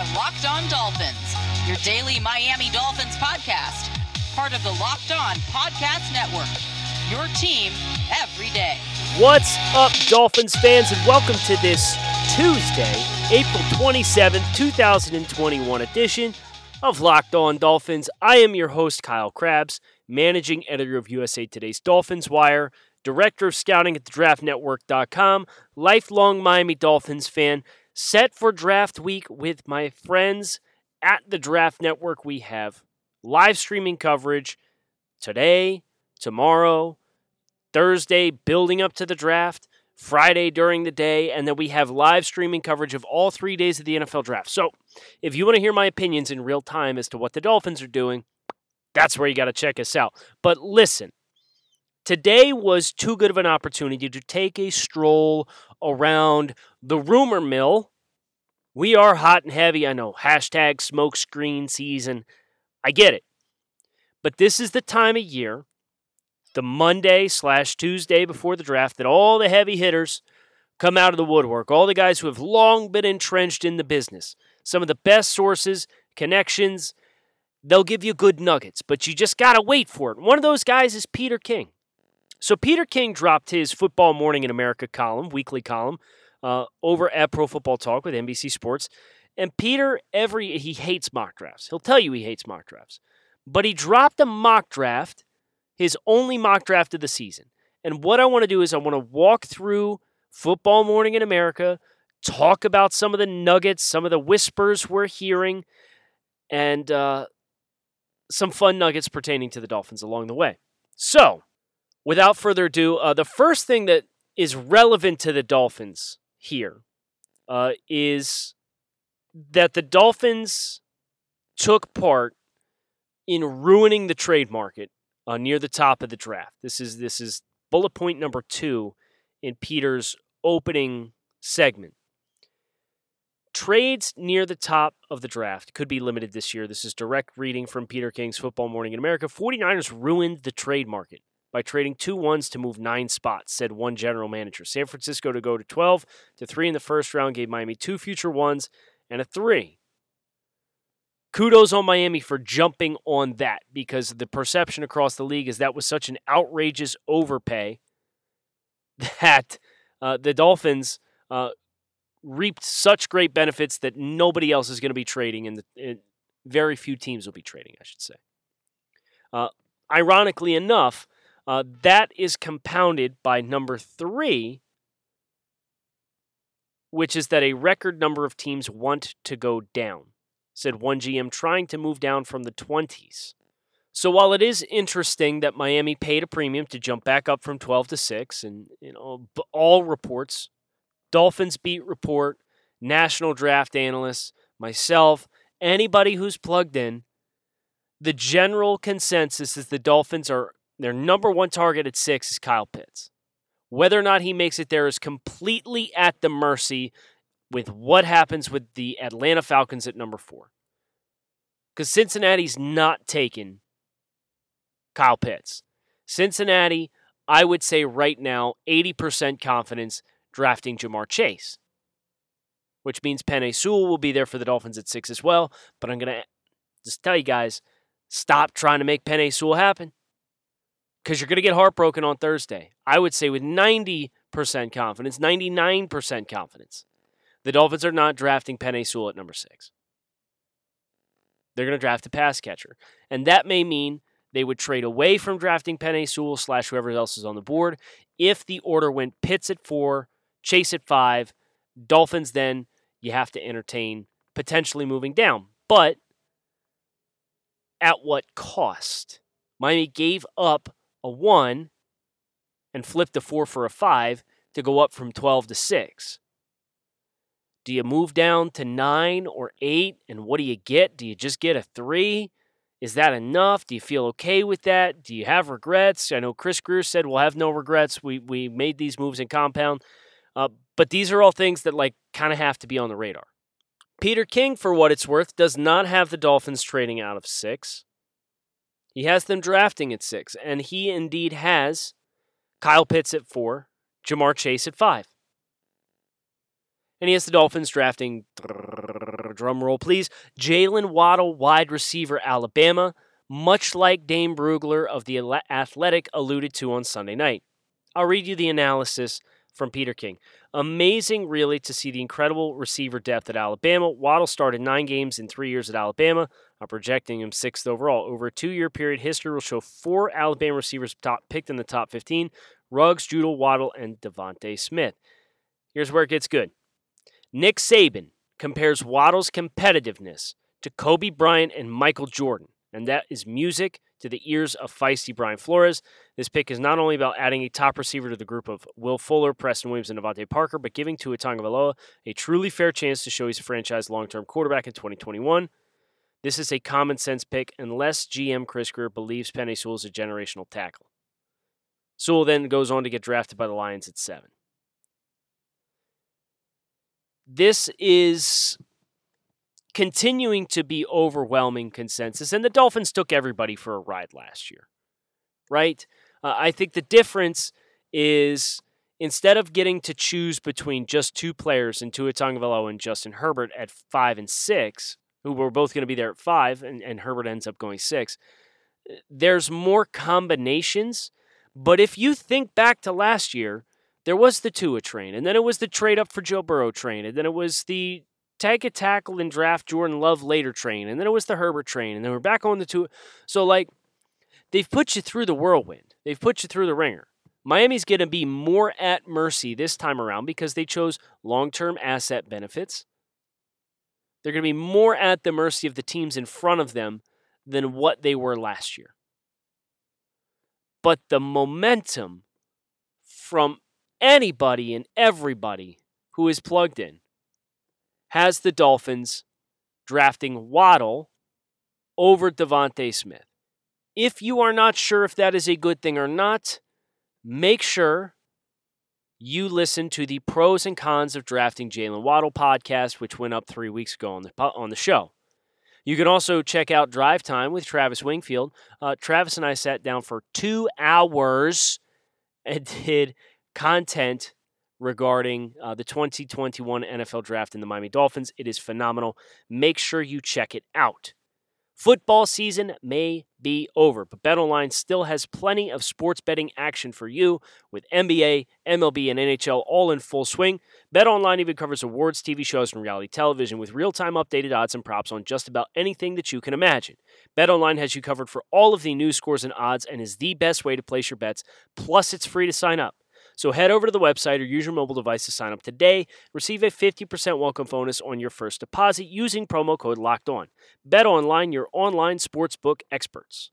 are Locked On Dolphins, your daily Miami Dolphins podcast, part of the Locked On Podcast Network. Your team every day. What's up, Dolphins fans, and welcome to this Tuesday, April 27th, 2021 edition of Locked On Dolphins. I am your host, Kyle Crabbs, managing editor of USA Today's Dolphins Wire, director of scouting at the draftnetwork.com, lifelong Miami Dolphins fan, set for draft week with my friends at the Draft Network. We have live streaming coverage today, tomorrow, Thursday, building up to the draft, Friday during the day, and then we have live streaming coverage of all three days of the NFL draft. So if you want to hear my opinions in real time as to what the Dolphins are doing, that's where you got to check us out. But listen, today was too good of an opportunity to take a stroll around the rumor mill. We are hot and heavy. I know. Hashtag smokescreen season. I get it. But this is the time of year, the Monday slash Tuesday before the draft, that all the heavy hitters come out of the woodwork. All the guys who have long been entrenched in the business. Some of the best sources, connections, they'll give you good nuggets, but you just got to wait for it. One of those guys is Peter King. So Peter King dropped his Football Morning in America column, weekly column, uh, over at Pro Football Talk with NBC Sports. And Peter, every he hates mock drafts. He'll tell you he hates mock drafts, but he dropped a mock draft, his only mock draft of the season. And what I want to do is I want to walk through Football Morning in America, talk about some of the nuggets, some of the whispers we're hearing, and uh, some fun nuggets pertaining to the Dolphins along the way. So, without further ado, uh, the first thing that is relevant to the Dolphins here uh, is that the Dolphins took part in ruining the trade market uh, near the top of the draft. This is this is bullet point number two in Peter's opening segment. Trades near the top of the draft could be limited this year. This is direct reading from Peter King's Football Morning in America. 49ers ruined the trade market by trading two ones to move nine spots, said one general manager. San Francisco to go to 12 to 3 in the first round gave Miami two future ones and a 3. Kudos on Miami for jumping on that because the perception across the league is that was such an outrageous overpay that uh, the Dolphins uh, reaped such great benefits that nobody else is going to be trading, and, very few teams will be trading, I should say. Uh, ironically enough, uh, that is compounded by number three, which is that a record number of teams want to go down, said one GM trying to move down from the 20s. So while it is interesting that Miami paid a premium to jump back up from 12 to 6 and you know all reports, Dolphins beat report, national draft analysts, myself, anybody who's plugged in, the general consensus is the Dolphins are their number one target at 6 is Kyle Pitts. Whether or not he makes it there is completely at the mercy with what happens with the Atlanta Falcons at number 4. Cuz Cincinnati's not taking Kyle Pitts. Cincinnati, I would say right now, 80% confidence drafting Ja'Marr Chase, which means Penei Sewell will be there for the Dolphins at six as well. But I'm going to just tell you guys stop trying to make Penei Sewell happen because you're going to get heartbroken on Thursday. I would say with 90% confidence, 99% confidence, the Dolphins are not drafting Penei Sewell at number six. They're going to draft a pass catcher. And that may mean they would trade away from drafting Penei Sewell slash whoever else is on the board if the order went Pitts at four, Chase at five, Dolphins then you have to entertain potentially moving down. But at what cost? Miami gave up a one and flipped a four for a five to go up from 12 to 6. Do you move down to nine or eight? And what do you get? Do you just get a three? Is that enough? Do you feel okay with that? Do you have regrets? I know Chris Grier said we'll have no regrets. We we made these moves in compound. Uh, but these are all things that like kind of have to be on the radar. Peter King, for what it's worth, does not have the Dolphins trading out of six. He has them drafting at six, and he indeed has Kyle Pitts at four, Ja'Marr Chase at five. And he has the Dolphins drafting drum roll, please. Jaylen Waddle, wide receiver, Alabama, much like Dane Brugler of the Athletic alluded to on Sunday night. I'll read you the analysis from Peter King. Amazing, really, to see the incredible receiver depth at Alabama. Waddle started nine games in three years at Alabama. I'm projecting him sixth overall. Over a two year period, history will show four Alabama receivers top picked in the top 15 Ruggs, Jeudy, Waddle, and DeVonta Smith. Here's where it gets good. Nick Saban compares Waddle's competitiveness to Kobe Bryant and Michael Jordan, and that is music to the ears of feisty Brian Flores. This pick is not only about adding a top receiver to the group of Will Fuller, Preston Williams, and DeVante Parker, but giving Tua Tagovailoa a truly fair chance to show he's a franchise long-term quarterback in 2021. This is a common sense pick unless GM Chris Grier believes Penei Sewell is a generational tackle. Sewell then goes on to get drafted by the Lions at seven. This is continuing to be overwhelming consensus, and the Dolphins took everybody for a ride last year, right? Uh, I think the difference is instead of getting to choose between just two players in Tua Tagovailoa and Justin Herbert at five and six, who were both going to be there at five, and, and Herbert ends up going six, eh, there's more combinations. But if you think back to last year, there was the Tua train, and then it was the trade up for Joe Burrow train, and then it was the take a tackle and draft Jordan Love later train, and then it was the Herbert train, and then we're back on the Tua. So like, they've put you through the whirlwind. They've put you through the ringer. Miami's going to be more at mercy this time around because they chose long-term asset benefits. They're going to be more at the mercy of the teams in front of them than what they were last year. But the momentum from anybody and everybody who is plugged in has the Dolphins drafting Waddle over DeVonta Smith. If you are not sure if that is a good thing or not, make sure you listen to the pros and cons of drafting Jaylen Waddle podcast, which went up three weeks ago on the on the show. You can also check out Drive Time with Travis Wingfield. Uh, Travis and I sat down for two hours and did content regarding uh, the 2021 NFL Draft in the Miami Dolphins. It is phenomenal. Make sure you check it out. Football season may be over, but BetOnline still has plenty of sports betting action for you with NBA, MLB, and NHL all in full swing. BetOnline even covers awards, TV shows, and reality television with real-time updated odds and props on just about anything that you can imagine. BetOnline has you covered for all of the news scores and odds and is the best way to place your bets. Plus, it's free to sign up. So head over to the website or use your mobile device to sign up today. Receive a 50% welcome bonus on your first deposit using promo code Locked On. Bet online, your online sportsbook experts.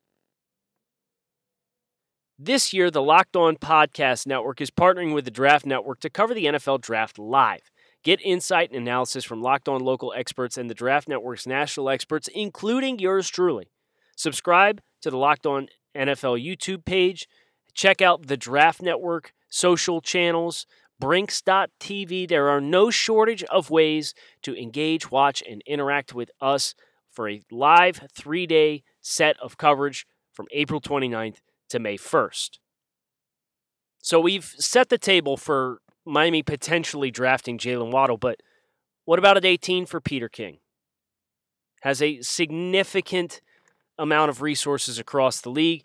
This year, the Locked On Podcast Network is partnering with the Draft Network to cover the NFL Draft live. Get insight and analysis from Locked On local experts and the Draft Network's national experts, including yours truly. Subscribe to the Locked On NFL YouTube page. Check out the Draft Network social channels, Brinks.tv. There are no shortage of ways to engage, watch, and interact with us for a live three day set of coverage from April 29th to May 1st. So we've set the table for Miami potentially drafting Jaylen Waddle, but what about at 18 for Peter King? Has a significant amount of resources across the league.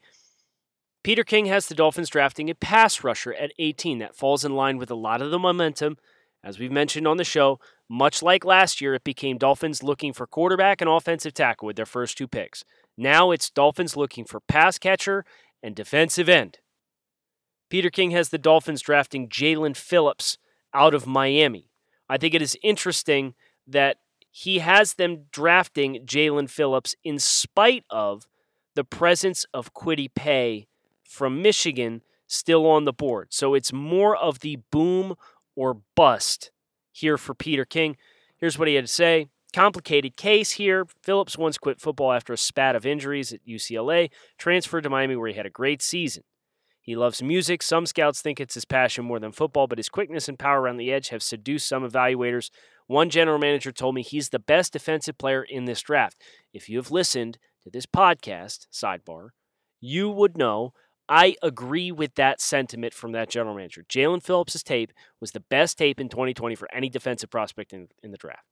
Peter King has the Dolphins drafting a pass rusher at 18. That falls in line with a lot of the momentum. As we've mentioned on the show, much like last year, it became Dolphins looking for quarterback and offensive tackle with their first two picks. Now it's Dolphins looking for pass catcher and defensive end. Peter King has the Dolphins drafting Jaelan Phillips out of Miami. I think it is interesting that he has them drafting Jaelan Phillips in spite of the presence of Kwity Paye from Michigan still on the board. So it's more of the boom or bust here for Peter King. Here's what he had to say. Complicated case here. Phillips once quit football after a spat of injuries at UCLA, transferred to Miami where he had a great season. He loves music. Some scouts think it's his passion more than football, but his quickness and power around the edge have seduced some evaluators. One general manager told me he's the best defensive player in this draft. If you have listened to this podcast, sidebar, you would know I agree with that sentiment from that general manager. Jaelan Phillips' tape was the best tape in 2020 for any defensive prospect in, in the draft.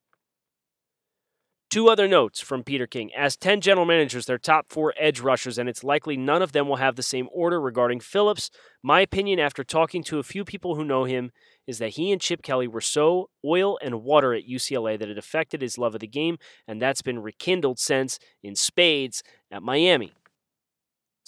Two other notes from Peter King. As 10 general managers, their top four edge rushers, and it's likely none of them will have the same order regarding Phillips. My opinion, after talking to a few people who know him, is that he and Chip Kelly were so oil and water at UCLA that it affected his love of the game, and that's been rekindled since in spades at Miami.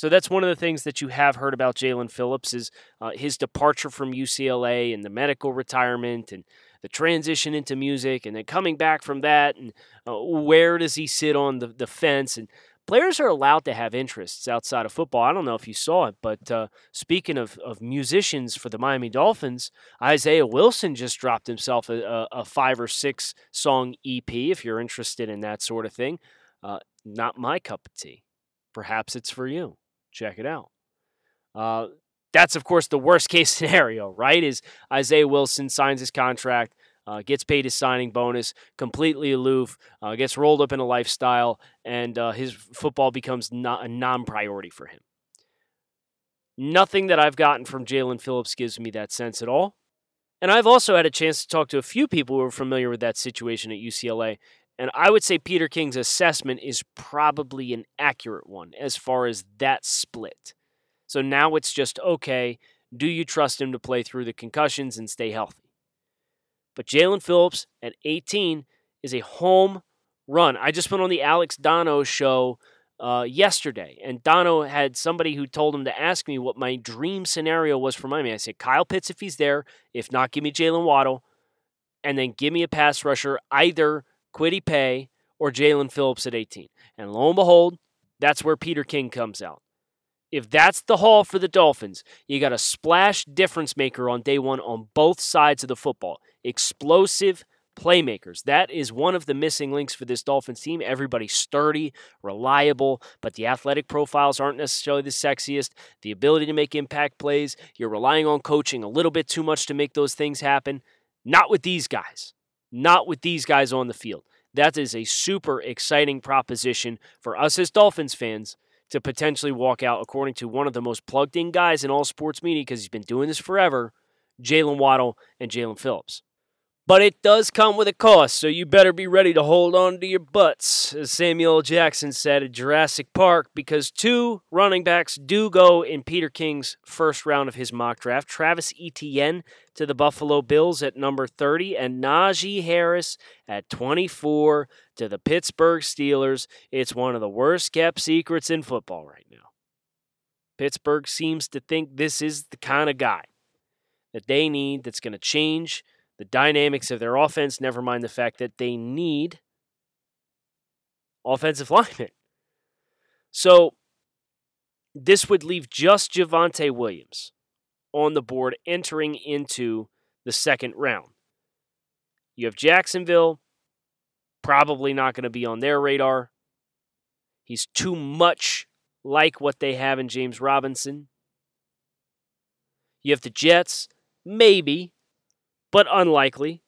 So that's one of the things that you have heard about Jaelan Phillips is uh, his departure from UCLA and the medical retirement and the transition into music and then coming back from that and uh, where does he sit on the, the fence and players are allowed to have interests outside of football. I don't know if you saw it, but uh, speaking of, of musicians for the Miami Dolphins, Isaiah Wilson just dropped himself a, a five or six song EP. If you're interested in that sort of thing, uh, not my cup of tea. Perhaps it's for you. Check it out. Uh, that's of course the worst case scenario, right? Is Isaiah Wilson signs his contract, uh, gets paid his signing bonus, completely aloof, uh, gets rolled up in a lifestyle, and uh, his football becomes not a non-priority for him. Nothing that I've gotten from Jaelan Phillips gives me that sense at all. And I've also had a chance to talk to a few people who are familiar with that situation at UCLA. And I would say Peter King's assessment is probably an accurate one as far as that split. So now it's just okay, do you trust him to play through the concussions and stay healthy? But Jaelan Phillips at 18 is a home run. I just went on the Alex Donno show uh, yesterday, and Donno had somebody who told him to ask me what my dream scenario was for Miami. I said, Kyle Pitts if he's there. If not, give me Jaylen Waddle, and then give me a pass rusher, either Kwity Paye or Jaelan Phillips at 18. And lo and behold, that's where Peter King comes out if that's the haul for the Dolphins, you got a splash difference maker on day one on both sides of the football. Explosive playmakers. That is one of the missing links for this Dolphins team. Everybody's sturdy, reliable, but the athletic profiles aren't necessarily the sexiest. The ability to make impact plays, you're relying on coaching a little bit too much to make those things happen. Not with these guys. Not with these guys on the field. That is a super exciting proposition for us as Dolphins fans to potentially walk out, according to one of the most plugged in guys in all sports media because he's been doing this forever Jaylen Waddle and Jaelan Phillips. But it does come with a cost, so you better be ready to hold on to your butts, as Samuel Jackson said at Jurassic Park, because two running backs do go in Peter King's first round of his mock draft. Travis Etienne to the Buffalo Bills at number 30, and Najee Harris at 24 to the Pittsburgh Steelers. It's one of the worst kept secrets in football right now. Pittsburgh seems to think this is the kind of guy that they need that's going to change the dynamics of their offense, never mind the fact that they need offensive linemen. So this would leave just Javonte Williams on the board entering into the second round. You have Jacksonville, probably not going to be on their radar. He's too much like what they have in James Robinson. You have the Jets, maybe, but unlikely.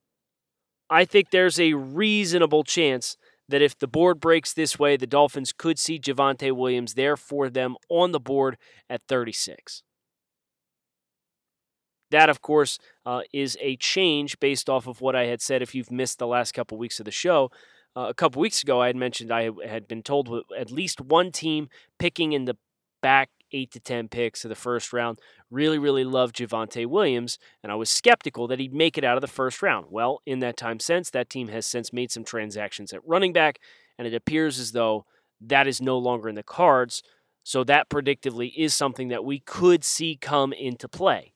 I think there's a reasonable chance that if the board breaks this way, the Dolphins could see Javonte Williams there for them on the board at 36. That, of course, uh, is a change based off of what I had said. If you've missed the last couple weeks of the show, uh, a couple weeks ago, I had mentioned I had been told at least one team picking in the back eight to 10 picks of the first round. Really, really loved Javonte Williams, and I was skeptical that he'd make it out of the first round. Well, in that time since, that team has since made some transactions at running back, and it appears as though that is no longer in the cards. So that predictively is something that we could see come into play.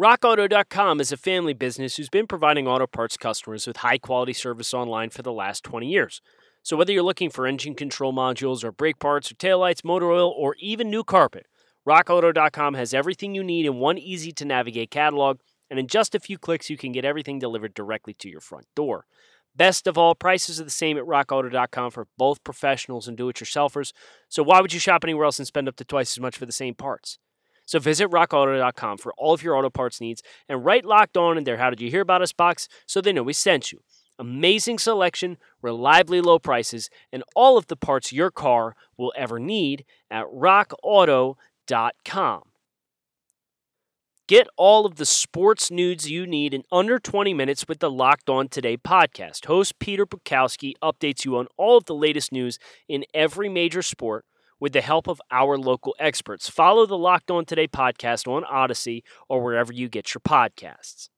RockAuto.com is a family business who's been providing auto parts customers with high quality service online for the last 20 years. So, whether you're looking for engine control modules or brake parts or taillights, motor oil, or even new carpet, RockAuto.com has everything you need in one easy to navigate catalog, and in just a few clicks, you can get everything delivered directly to your front door. Best of all, prices are the same at rockauto.com for both professionals and do it yourselfers. So, why would you shop anywhere else and spend up to twice as much for the same parts? So, visit rockauto.com for all of your auto parts needs and write locked on in their How Did You Hear About Us box so they know we sent you. Amazing selection, reliably low prices, and all of the parts your car will ever need at rockauto.com. Get all of the sports news you need in under 20 minutes with the Locked On Today podcast. Host Peter Bukowski updates you on all of the latest news in every major sport with the help of our local experts. Follow the Locked On Today podcast on Audacy or wherever you get your podcasts.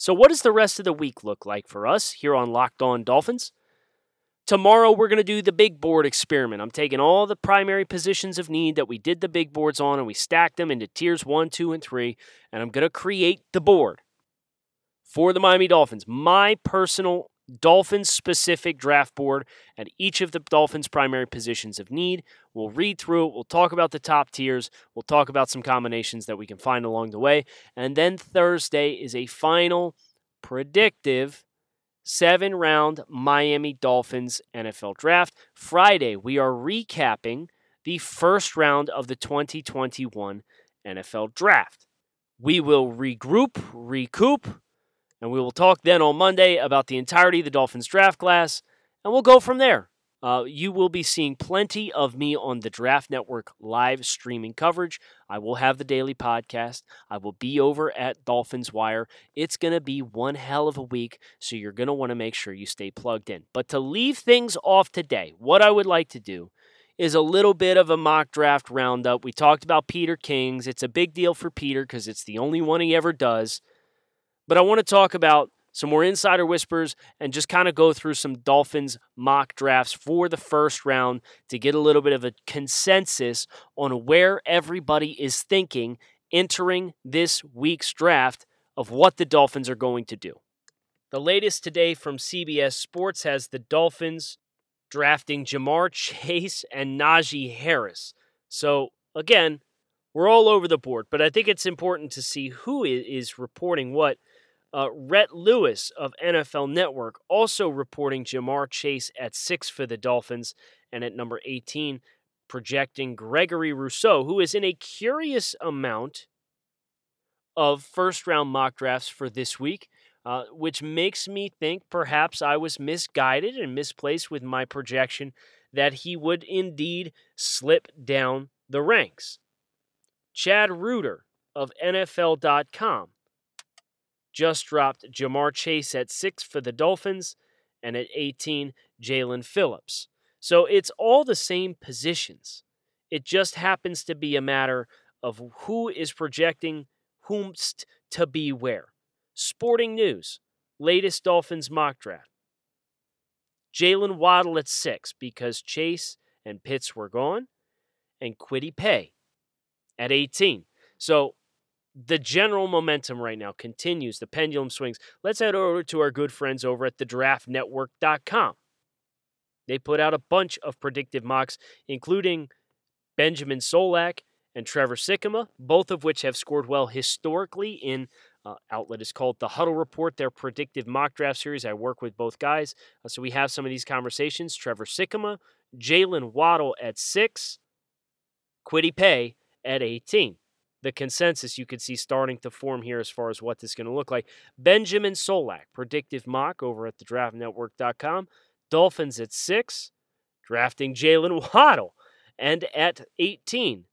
So, what does the rest of the week look like for us here on Locked On Dolphins? Tomorrow, we're going to do the big board experiment. I'm taking all the primary positions of need that we did the big boards on and we stacked them into tiers one, two, and three. And I'm going to create the board for the Miami Dolphins, my personal Dolphins specific draft board at each of the Dolphins' primary positions of need. We'll read through it. We'll talk about the top tiers. We'll talk about some combinations that we can find along the way. And then Thursday is a final predictive seven round Miami Dolphins NFL draft. Friday, we are recapping the first round of the 2021 NFL draft. We will regroup, recoup, and we will talk then on Monday about the entirety of the Dolphins draft class, and we'll go from there. Uh, you will be seeing plenty of me on the Draft Network live streaming coverage. I will have the daily podcast. I will be over at Dolphins Wire. It's going to be one hell of a week, so you're going to want to make sure you stay plugged in. But to leave things off today, what I would like to do is a little bit of a mock draft roundup. We talked about Peter King's. It's a big deal for Peter because it's the only one he ever does. But I want to talk about some more insider whispers, and just kind of go through some Dolphins mock drafts for the first round to get a little bit of a consensus on where everybody is thinking entering this week's draft of what the Dolphins are going to do. The latest today from CBS Sports has the Dolphins drafting Ja'Marr Chase and Najee Harris. So, again, we're all over the board, but I think it's important to see who is reporting what uh, Rhett Lewis of NFL Network also reporting Ja'Marr Chase at six for the Dolphins and at number 18, projecting Gregory Rousseau, who is in a curious amount of first round mock drafts for this week, uh, which makes me think perhaps I was misguided and misplaced with my projection that he would indeed slip down the ranks. Chad Reuter of NFL.com just dropped Ja'Marr Chase at six for the Dolphins, and at 18, Jaelan Phillips. So it's all the same positions. It just happens to be a matter of who is projecting whomst to be where. Sporting news, latest Dolphins mock draft. Jaylen Waddle at six because Chase and Pitts were gone, and Kwity Paye at 18. So the general momentum right now continues. The pendulum swings. Let's head over to our good friends over at thedraftnetwork.com. They put out a bunch of predictive mocks, including Benjamin Solak and Trevor Sikkema, both of which have scored well historically in uh, outlet is called the Huddle Report, their predictive mock draft series. I work with both guys. Uh, so we have some of these conversations. Trevor Sikkema, Jaylen Waddle at six, Kwity Paye at 18 the consensus you could see starting to form here as far as what this is going to look like. Benjamin Solak, predictive mock over at thedraftnetwork.com. Dolphins at six, drafting Jaylen Waddle. And at 18,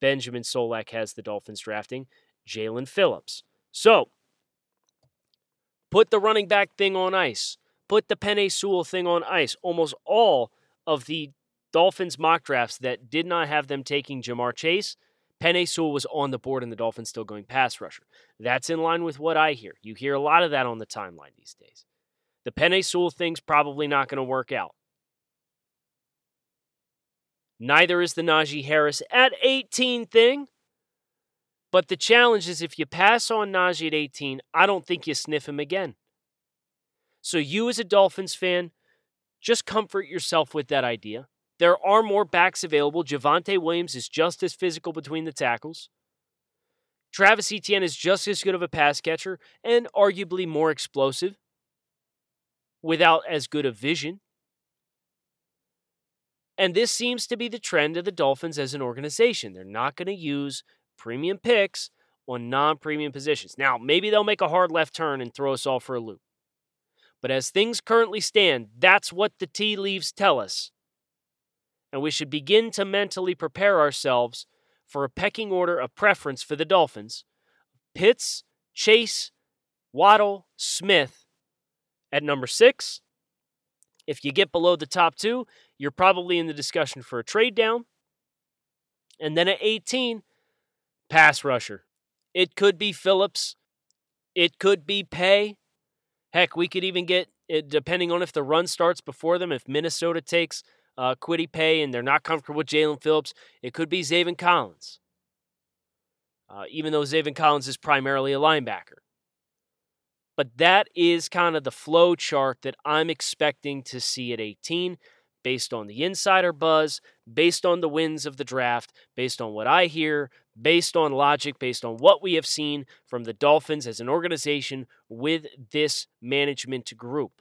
Benjamin Solak has the Dolphins drafting Jaelan Phillips. So, put the running back thing on ice. Put the Penei Sewell thing on ice. Almost all of the Dolphins mock drafts that did not have them taking Ja'Marr Chase – Penei Sewell was on the board and the Dolphins still going pass rusher. That's in line with what I hear. You hear a lot of that on the timeline these days. The Penei Sewell thing's probably not going to work out. Neither is the Najee Harris at 18 thing. But the challenge is if you pass on Najee at 18, I don't think you sniff him again. So you as a Dolphins fan, just comfort yourself with that idea. There are more backs available. Javonte Williams is just as physical between the tackles. Travis Etienne is just as good of a pass catcher and arguably more explosive without as good a vision. And this seems to be the trend of the Dolphins as an organization. They're not going to use premium picks on non premium positions. Now, maybe they'll make a hard left turn and throw us all for a loop. But as things currently stand, that's what the tea leaves tell us and we should begin to mentally prepare ourselves for a pecking order of preference for the Dolphins Pitts, Chase, Waddle, Smith at number six. If you get below the top two, you're probably in the discussion for a trade down. And then at 18, pass rusher. It could be Phillips. It could be Paye. Heck, we could even get, it, depending on if the run starts before them, if Minnesota takes uh, Kwity Paye and they're not comfortable with Jaelan Phillips, it could be Zaven Collins. Uh, even though Zaven Collins is primarily a linebacker. But that is kind of the flow chart that I'm expecting to see at 18 based on the insider buzz, based on the wins of the draft, based on what I hear, based on logic, based on what we have seen from the Dolphins as an organization with this management group.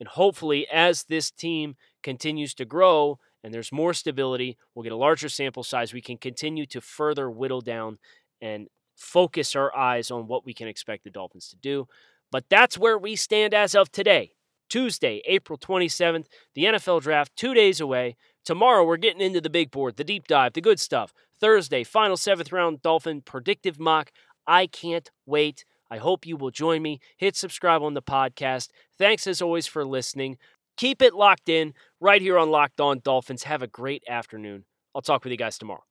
And hopefully, as this team continues to grow and there's more stability, we'll get a larger sample size. We can continue to further whittle down and focus our eyes on what we can expect the Dolphins to do. But that's where we stand as of today. Tuesday, April 27th, the NFL draft two days away. Tomorrow, we're getting into the big board, the deep dive, the good stuff. Thursday, final seventh round Dolphin predictive mock. I can't wait. I hope you will join me. Hit subscribe on the podcast. Thanks as always for listening. Keep it locked in right here on Locked On Dolphins. Have a great afternoon. I'll talk with you guys tomorrow.